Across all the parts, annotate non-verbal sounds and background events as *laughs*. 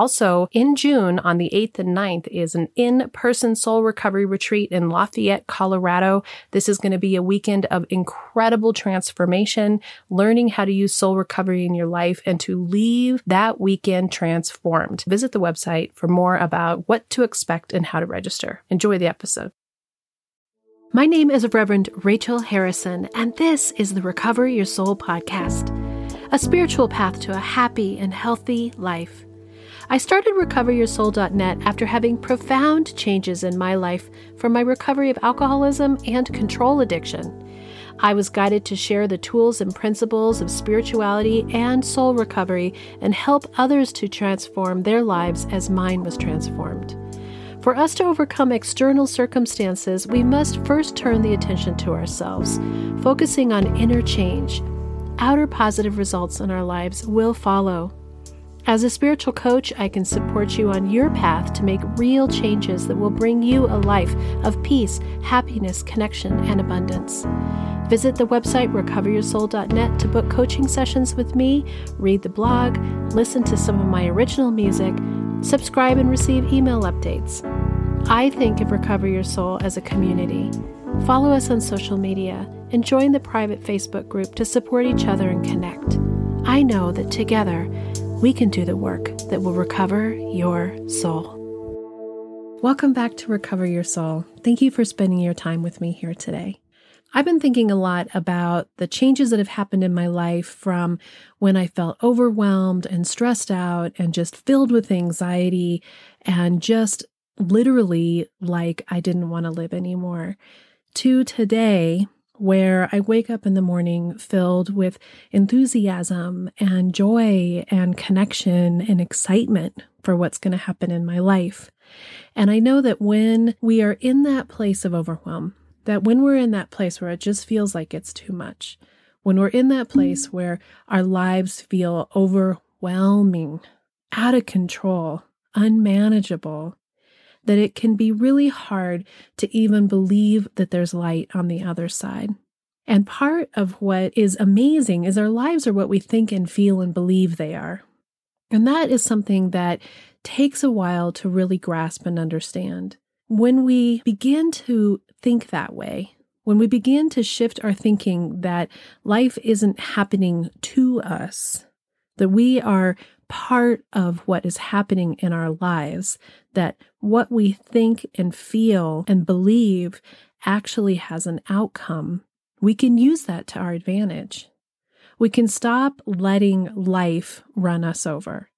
Also, in June on the 8th and 9th is an in person soul Recovery Retreat in Lafayette, Colorado. This is going to be a weekend of incredible transformation, learning how to use soul recovery in your life and to leave that weekend transformed. Visit the website for more about what to expect and how to register. Enjoy the episode. My name is Reverend Rachel Harrison, and this is the Recover Your Soul podcast, a spiritual path to a happy and healthy life. I started recoveryoursoul.net after having profound changes in my life from my recovery of alcoholism and control addiction. I was guided to share the tools and principles of spirituality and soul recovery and help others to transform their lives as mine was transformed. For us to overcome external circumstances, we must first turn the attention to ourselves, focusing on inner change. Outer positive results in our lives will follow. As a spiritual coach, I can support you on your path to make real changes that will bring you a life of peace, happiness, connection, and abundance. Visit the website recoveryoursoul.net to book coaching sessions with me, read the blog, listen to some of my original music, subscribe, and receive email updates. I think of Recover Your Soul as a community. Follow us on social media and join the private Facebook group to support each other and connect. I know that together, we can do the work that will recover your soul. Welcome back to Recover Your Soul. Thank you for spending your time with me here today. I've been thinking a lot about the changes that have happened in my life from when I felt overwhelmed and stressed out and just filled with anxiety and just literally like I didn't want to live anymore to today where I wake up in the morning filled with enthusiasm and joy and connection and excitement for what's going to happen in my life. And I know that when we are in that place of overwhelm, that when we're in that place where it just feels like it's too much, when we're in that place mm. where our lives feel overwhelming, out of control, unmanageable, that it can be really hard to even believe that there's light on the other side. And part of what is amazing is our lives are what we think and feel and believe they are. And that is something that takes a while to really grasp and understand. When we begin to think that way, when we begin to shift our thinking that life isn't happening to us, that we are part of what is happening in our lives, that what we think and feel and believe actually has an outcome, we can use that to our advantage. We can stop letting life run us over.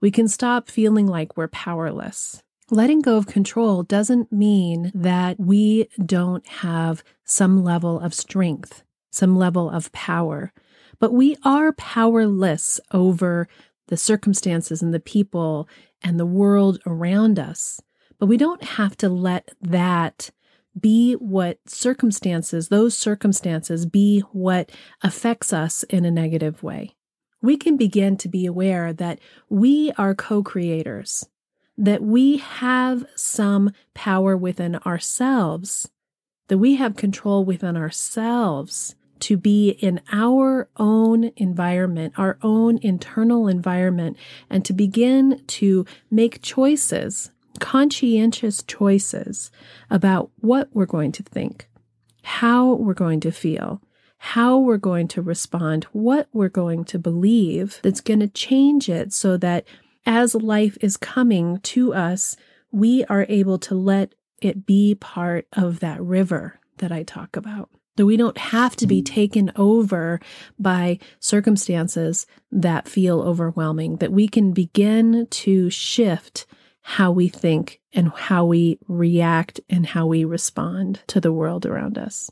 We can stop feeling like we're powerless. Letting go of control doesn't mean that we don't have some level of strength, some level of power, but we are powerless over the circumstances and the people and the world around us. But we don't have to let that be what circumstances, those circumstances, be what affects us in a negative way. We can begin to be aware that we are co creators, that we have some power within ourselves, that we have control within ourselves to be in our own environment, our own internal environment, and to begin to make choices, conscientious choices about what we're going to think, how we're going to feel, how we're going to respond, what we're going to believe that's going to change it so that as life is coming to us, we are able to let it be part of that river that I talk about that we don't have to be taken over by circumstances that feel overwhelming, that we can begin to shift how we think and how we react and how we respond to the world around us.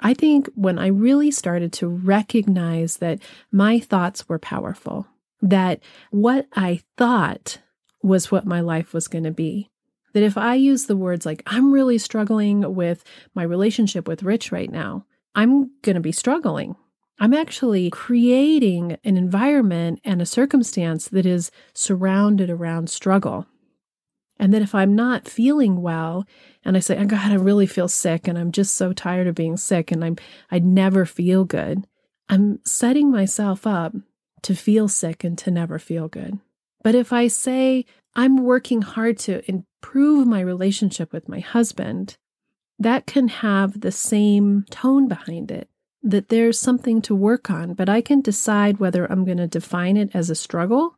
I think when I really started to recognize that my thoughts were powerful, that what I thought was what my life was going to be, That if I use the words like, I'm really struggling with my relationship with Rich right now, I'm going to be struggling. I'm actually creating an environment and a circumstance that is surrounded around struggle. And that if I'm not feeling well and I say, oh God, I really feel sick and I'm just so tired of being sick and I'm I never feel good, I'm setting myself up to feel sick and to never feel good. But if I say I'm working hard to improve my relationship with my husband, that can have the same tone behind it that there's something to work on, but I can decide whether I'm going to define it as a struggle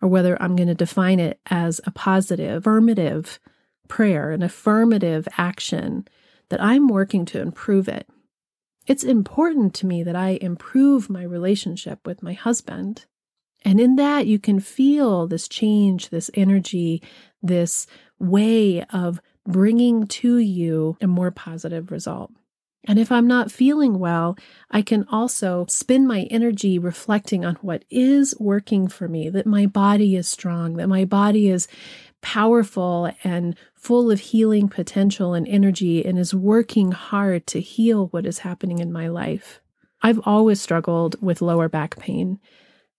or whether I'm going to define it as a positive, affirmative prayer, an affirmative action that I'm working to improve it. It's important to me that I improve my relationship with my husband. And in that, you can feel this change, this energy, this way of bringing to you a more positive result. And if I'm not feeling well, I can also spend my energy reflecting on what is working for me, that my body is strong, that my body is powerful and full of healing potential and energy and is working hard to heal what is happening in my life. I've always struggled with lower back pain.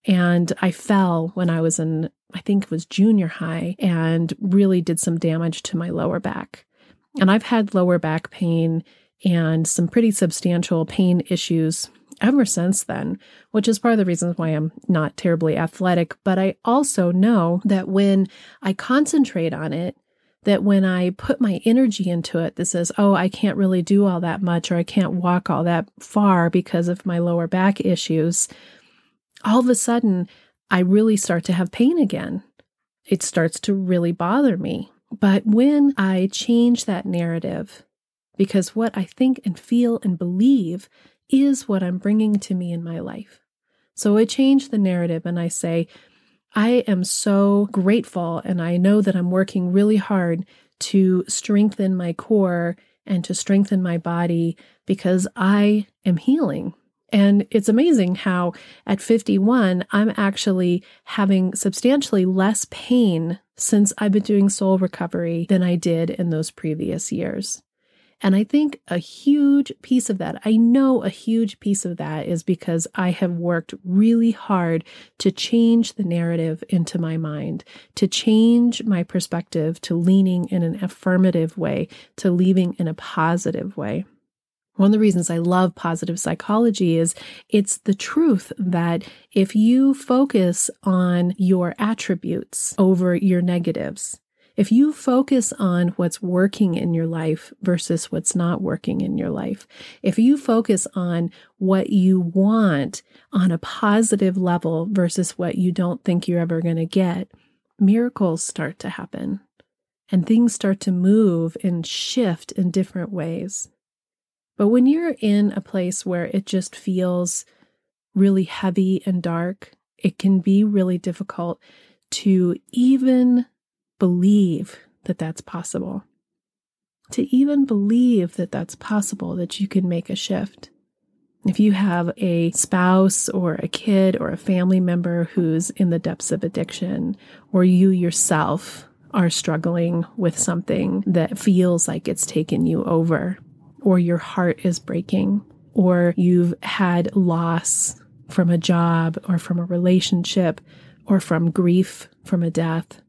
And I fell when I was in, I think it was junior high, and really did some damage to my lower back. And I've had lower back pain and some pretty substantial pain issues ever since then, which is part of the reasons why I'm not terribly athletic. But I also know that when I concentrate on it, that when I put my energy into it, that says, oh, I can't really do all that much or I can't walk all that far because of my lower back issues, all of a sudden I really start to have pain again. It starts to really bother me. But when I change that narrative because what I think and feel and believe is what I'm bringing to me in my life. So I change the narrative and I say, I am so grateful and I know that I'm working really hard to strengthen my core and to strengthen my body because I am healing. And it's amazing how at 51, I'm actually having substantially less pain since I've been doing soul recovery than I did in those previous years. And I think a huge piece of that, I know a huge piece of that is because I have worked really hard to change the narrative into my mind, to change my perspective to leaning in an affirmative way, to leaving in a positive way. One of the reasons I love positive psychology is it's the truth that if you focus on your attributes over your negatives, if you focus on what's working in your life versus what's not working in your life, if you focus on what you want on a positive level versus what you don't think you're ever going to get, miracles start to happen and things start to move and shift in different ways. But when you're in a place where it just feels really heavy and dark, it can be really difficult to even believe that that's possible. To even believe that that's possible, that you can make a shift. If you have a spouse or a kid or a family member who's in the depths of addiction, or you yourself are struggling with something that feels like it's taken you over, or your heart is breaking, or you've had loss from a job or from a relationship or from grief from a death,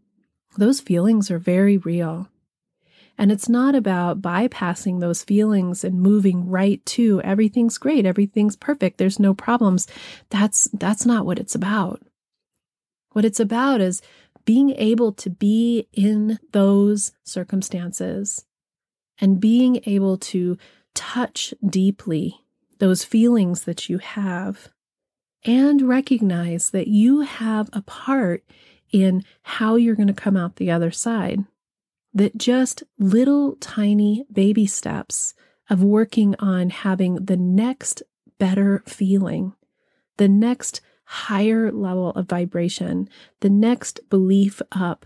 those feelings are very real. And it's not about bypassing those feelings and moving right to everything's great, everything's perfect, there's no problems. That's that's not what it's about. What it's about is being able to be in those circumstances and being able to touch deeply those feelings that you have and recognize that you have a part in how you're going to come out the other side. That just little tiny baby steps of working on having the next better feeling, the next higher level of vibration, the next belief up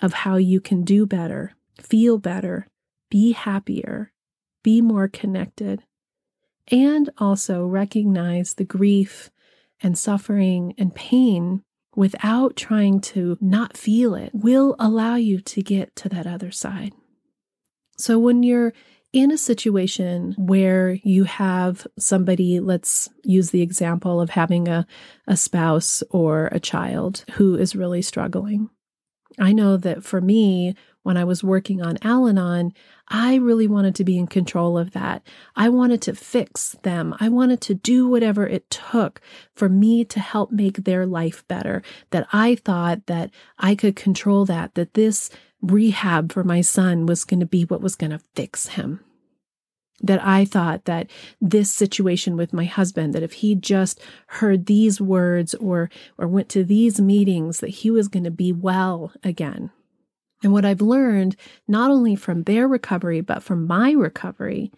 of how you can do better, feel better, be happier, be more connected, and also recognize the grief and suffering and pain without trying to not feel it will allow you to get to that other side. So when you're in a situation where you have somebody, let's use the example of having a, a spouse or a child who is really struggling. I know that for me, when I was working on Al Anon, I really wanted to be in control of that. I wanted to fix them. I wanted to do whatever it took for me to help make their life better. That I thought that I could control that, that this rehab for my son was going to be what was going to fix him. That I thought that this situation with my husband, that if he just heard these words or, or went to these meetings, that he was going to be well again. And what I've learned, not only from their recovery, but from my recovery,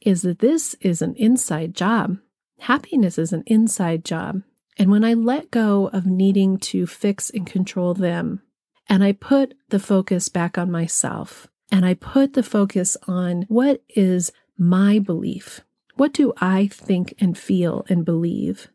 is that this is an inside job. Happiness is an inside job. And when I let go of needing to fix and control them, and I put the focus back on myself, and I put the focus on what is my belief? What do I think and feel and believe?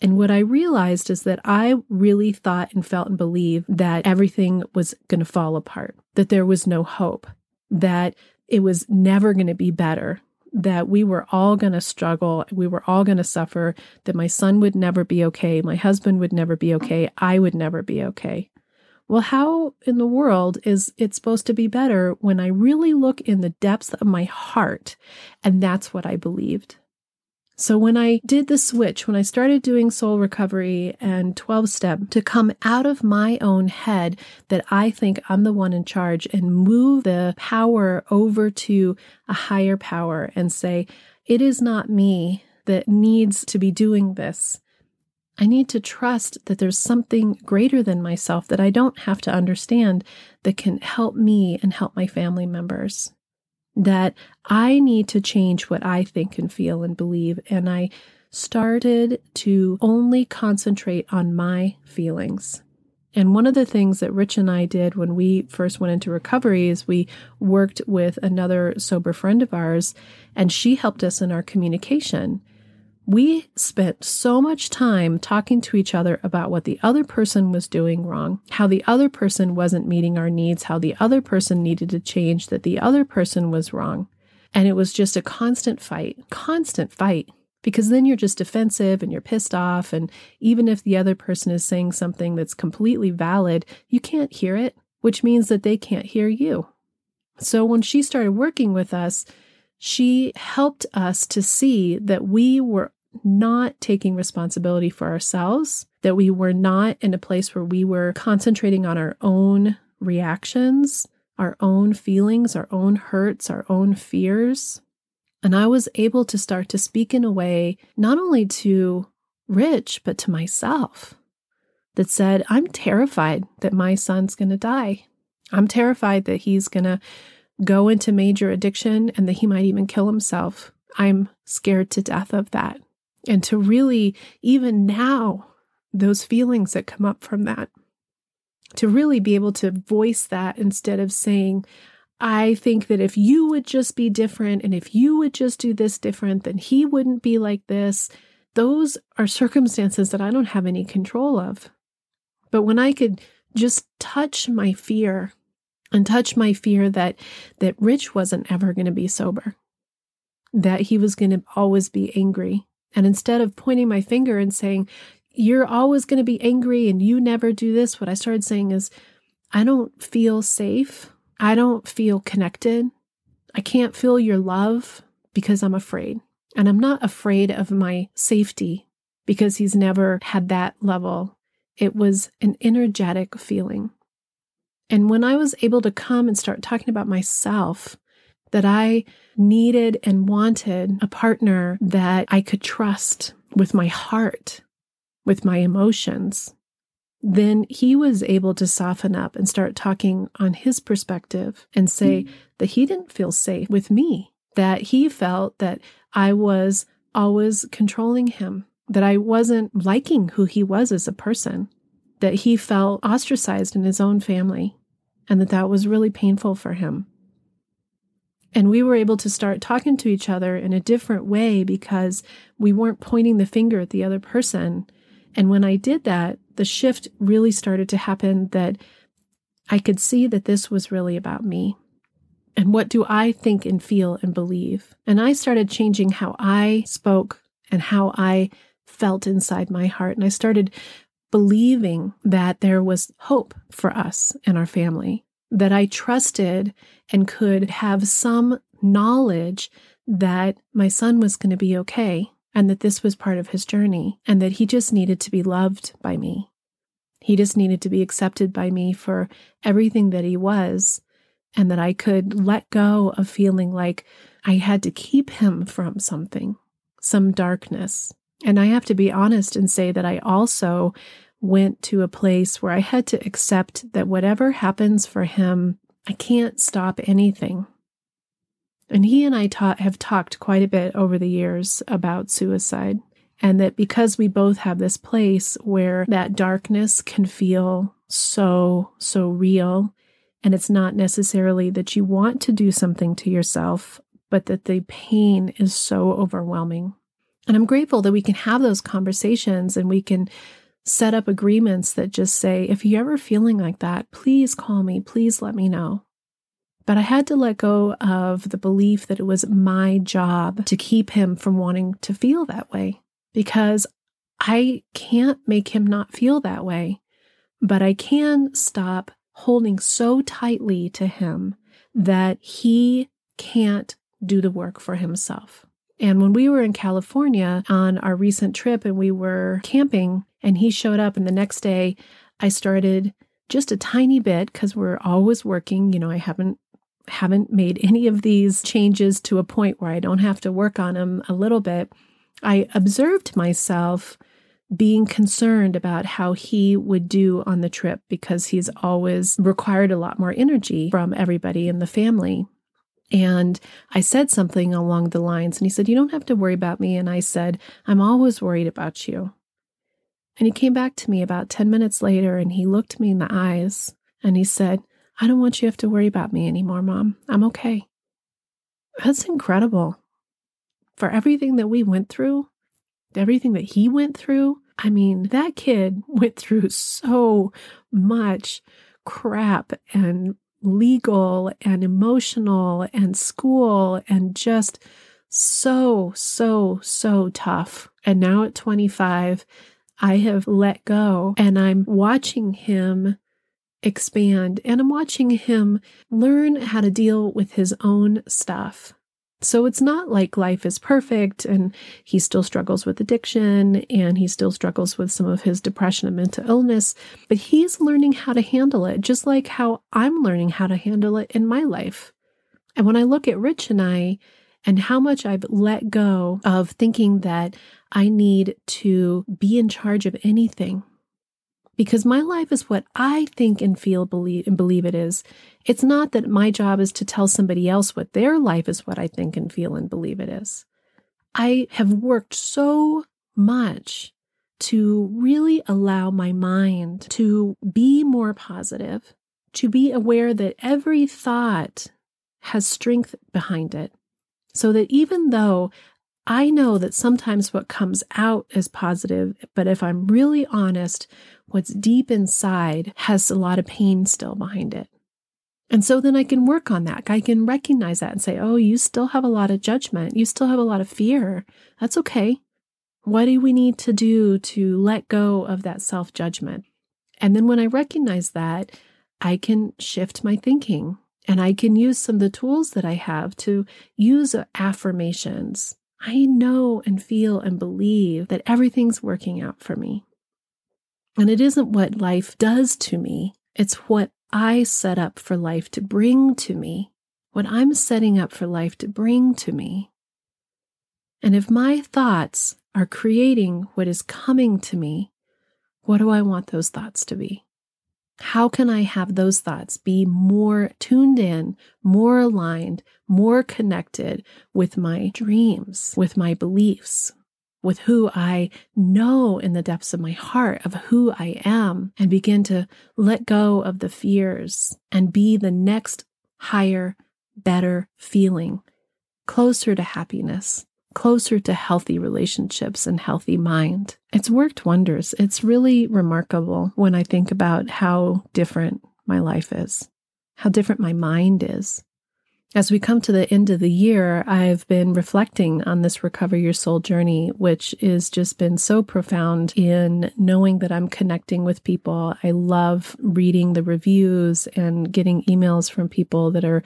And what I realized is that I really thought and felt and believed that everything was going to fall apart, that there was no hope, that it was never going to be better, that we were all going to struggle, we were all going to suffer, that my son would never be okay, my husband would never be okay, I would never be okay. Well, how in the world is it supposed to be better when I really look in the depths of my heart and that's what I believed? So when I did the switch, when I started doing soul recovery and 12 step to come out of my own head that I think I'm the one in charge and move the power over to a higher power and say, it is not me that needs to be doing this. I need to trust that there's something greater than myself that I don't have to understand that can help me and help my family members that I need to change what I think and feel and believe. And I started to only concentrate on my feelings. And one of the things that Rich and I did when we first went into recovery is we worked with another sober friend of ours, and she helped us in our communication we spent so much time talking to each other about what the other person was doing wrong, how the other person wasn't meeting our needs, how the other person needed to change, that the other person was wrong. And it was just a constant fight, constant fight, because then you're just defensive and you're pissed off. And even if the other person is saying something that's completely valid, you can't hear it, which means that they can't hear you. So when she started working with us, she helped us to see that we were not taking responsibility for ourselves, that we were not in a place where we were concentrating on our own reactions, our own feelings, our own hurts, our own fears. And I was able to start to speak in a way not only to Rich, but to myself that said, I'm terrified that my son's going to die. I'm terrified that he's going to go into major addiction and that he might even kill himself. I'm scared to death of that. And to really, even now, those feelings that come up from that, to really be able to voice that instead of saying, I think that if you would just be different and if you would just do this different, then he wouldn't be like this. Those are circumstances that I don't have any control of. But when I could just touch my fear and touch my fear that that Rich wasn't ever going to be sober, that he was going to always be angry, and instead of pointing my finger and saying, You're always going to be angry and you never do this, what I started saying is, I don't feel safe. I don't feel connected. I can't feel your love because I'm afraid. And I'm not afraid of my safety because he's never had that level. It was an energetic feeling. And when I was able to come and start talking about myself, that I needed and wanted a partner that I could trust with my heart, with my emotions, then he was able to soften up and start talking on his perspective and say mm-hmm. that he didn't feel safe with me, that he felt that I was always controlling him, that I wasn't liking who he was as a person, that he felt ostracized in his own family, and that that was really painful for him. And we were able to start talking to each other in a different way because we weren't pointing the finger at the other person. And when I did that, the shift really started to happen that I could see that this was really about me. And what do I think and feel and believe? And I started changing how I spoke and how I felt inside my heart. And I started believing that there was hope for us and our family, that I trusted and could have some knowledge that my son was going to be okay and that this was part of his journey and that he just needed to be loved by me. He just needed to be accepted by me for everything that he was and that I could let go of feeling like I had to keep him from something, some darkness. And I have to be honest and say that I also went to a place where I had to accept that whatever happens for him, I can't stop anything. And he and I ta- have talked quite a bit over the years about suicide. And that because we both have this place where that darkness can feel so, so real. And it's not necessarily that you want to do something to yourself, but that the pain is so overwhelming. And I'm grateful that we can have those conversations and we can set up agreements that just say, if you're ever feeling like that, please call me, please let me know. But I had to let go of the belief that it was my job to keep him from wanting to feel that way because I can't make him not feel that way. But I can stop holding so tightly to him that he can't do the work for himself. And when we were in California on our recent trip and we were camping, and he showed up, and the next day I started just a tiny bit because we're always working. You know, I haven't haven't made any of these changes to a point where I don't have to work on them a little bit. I observed myself being concerned about how he would do on the trip because he's always required a lot more energy from everybody in the family. And I said something along the lines, and he said, You don't have to worry about me. And I said, I'm always worried about you. And he came back to me about 10 minutes later and he looked me in the eyes and he said, I don't want you to have to worry about me anymore, Mom. I'm okay. That's incredible. For everything that we went through, everything that he went through, I mean, that kid *laughs* went through so much crap and legal and emotional and school and just so, so, so tough. And now at 25, I have let go and I'm watching him expand and I'm watching him learn how to deal with his own stuff. So it's not like life is perfect and he still struggles with addiction and he still struggles with some of his depression and mental illness, but he's learning how to handle it, just like how I'm learning how to handle it in my life. And when I look at Rich and I and how much I've let go of thinking that I need to be in charge of anything because my life is what I think and feel believe and believe it is. It's not that my job is to tell somebody else what their life is what I think and feel and believe it is. I have worked so much to really allow my mind to be more positive, to be aware that every thought has strength behind it. So that even though I know that sometimes what comes out is positive, but if I'm really honest, what's deep inside has a lot of pain still behind it. And so then I can work on that. I can recognize that and say, oh, you still have a lot of judgment. You still have a lot of fear. That's okay. What do we need to do to let go of that self judgment? And then when I recognize that, I can shift my thinking and I can use some of the tools that I have to use affirmations I know and feel and believe that everything's working out for me. And it isn't what life does to me, it's what I set up for life to bring to me, what I'm setting up for life to bring to me. And if my thoughts are creating what is coming to me, what do I want those thoughts to be? How can I have those thoughts be more tuned in, more aligned, more connected with my dreams, with my beliefs, with who I know in the depths of my heart of who I am, and begin to let go of the fears and be the next higher, better feeling, closer to happiness, closer to healthy relationships and healthy mind. It's worked wonders. It's really remarkable when I think about how different my life is, how different my mind is. As we come to the end of the year, I've been reflecting on this Recover Your Soul journey, which has just been so profound in knowing that I'm connecting with people. I love reading the reviews and getting emails from people that are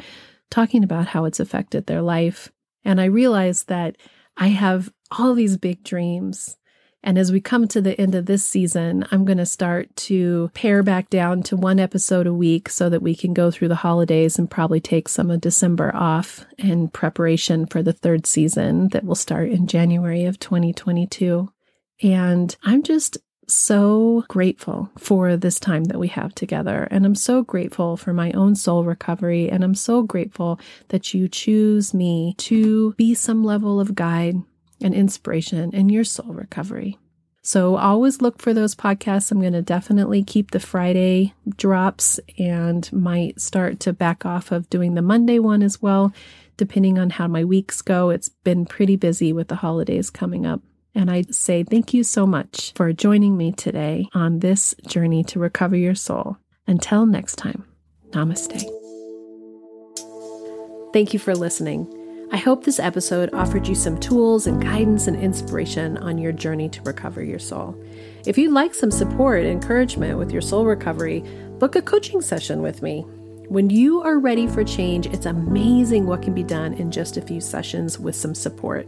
talking about how it's affected their life. And I realized that I have all these big dreams and as we come to the end of this season, I'm going to start to pare back down to one episode a week so that we can go through the holidays and probably take some of December off in preparation for the third season that will start in January of 2022. And I'm just so grateful for this time that we have together. And I'm so grateful for my own soul recovery. And I'm so grateful that you choose me to be some level of guide and inspiration in your soul recovery. So always look for those podcasts. I'm going to definitely keep the Friday drops and might start to back off of doing the Monday one as well, depending on how my weeks go. It's been pretty busy with the holidays coming up. And I say thank you so much for joining me today on this journey to recover your soul. Until next time, namaste. Thank you for listening. I hope this episode offered you some tools and guidance and inspiration on your journey to recover your soul. If you'd like some support and encouragement with your soul recovery, book a coaching session with me. When you are ready for change, it's amazing what can be done in just a few sessions with some support.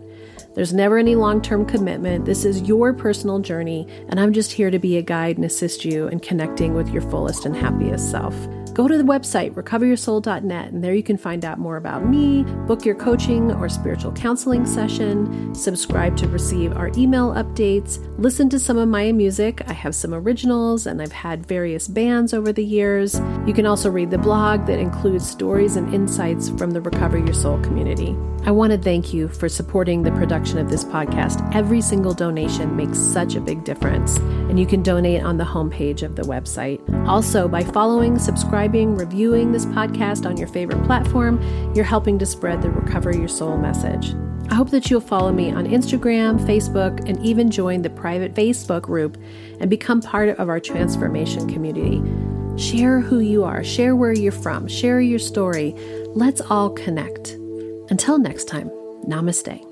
There's never any long term commitment. This is your personal journey, and I'm just here to be a guide and assist you in connecting with your fullest and happiest self go to the website, recoveryoursoul.net, and there you can find out more about me, book your coaching or spiritual counseling session, subscribe to receive our email updates, listen to some of my music. I have some originals and I've had various bands over the years. You can also read the blog that includes stories and insights from the Recover Your Soul community. I want to thank you for supporting the production of this podcast. Every single donation makes such a big difference, and you can donate on the homepage of the website. Also, by following, subscribing, reviewing this podcast on your favorite platform, you're helping to spread the Recover Your Soul message. I hope that you'll follow me on Instagram, Facebook, and even join the private Facebook group and become part of our transformation community. Share who you are, share where you're from, share your story. Let's all connect. Until next time, namaste.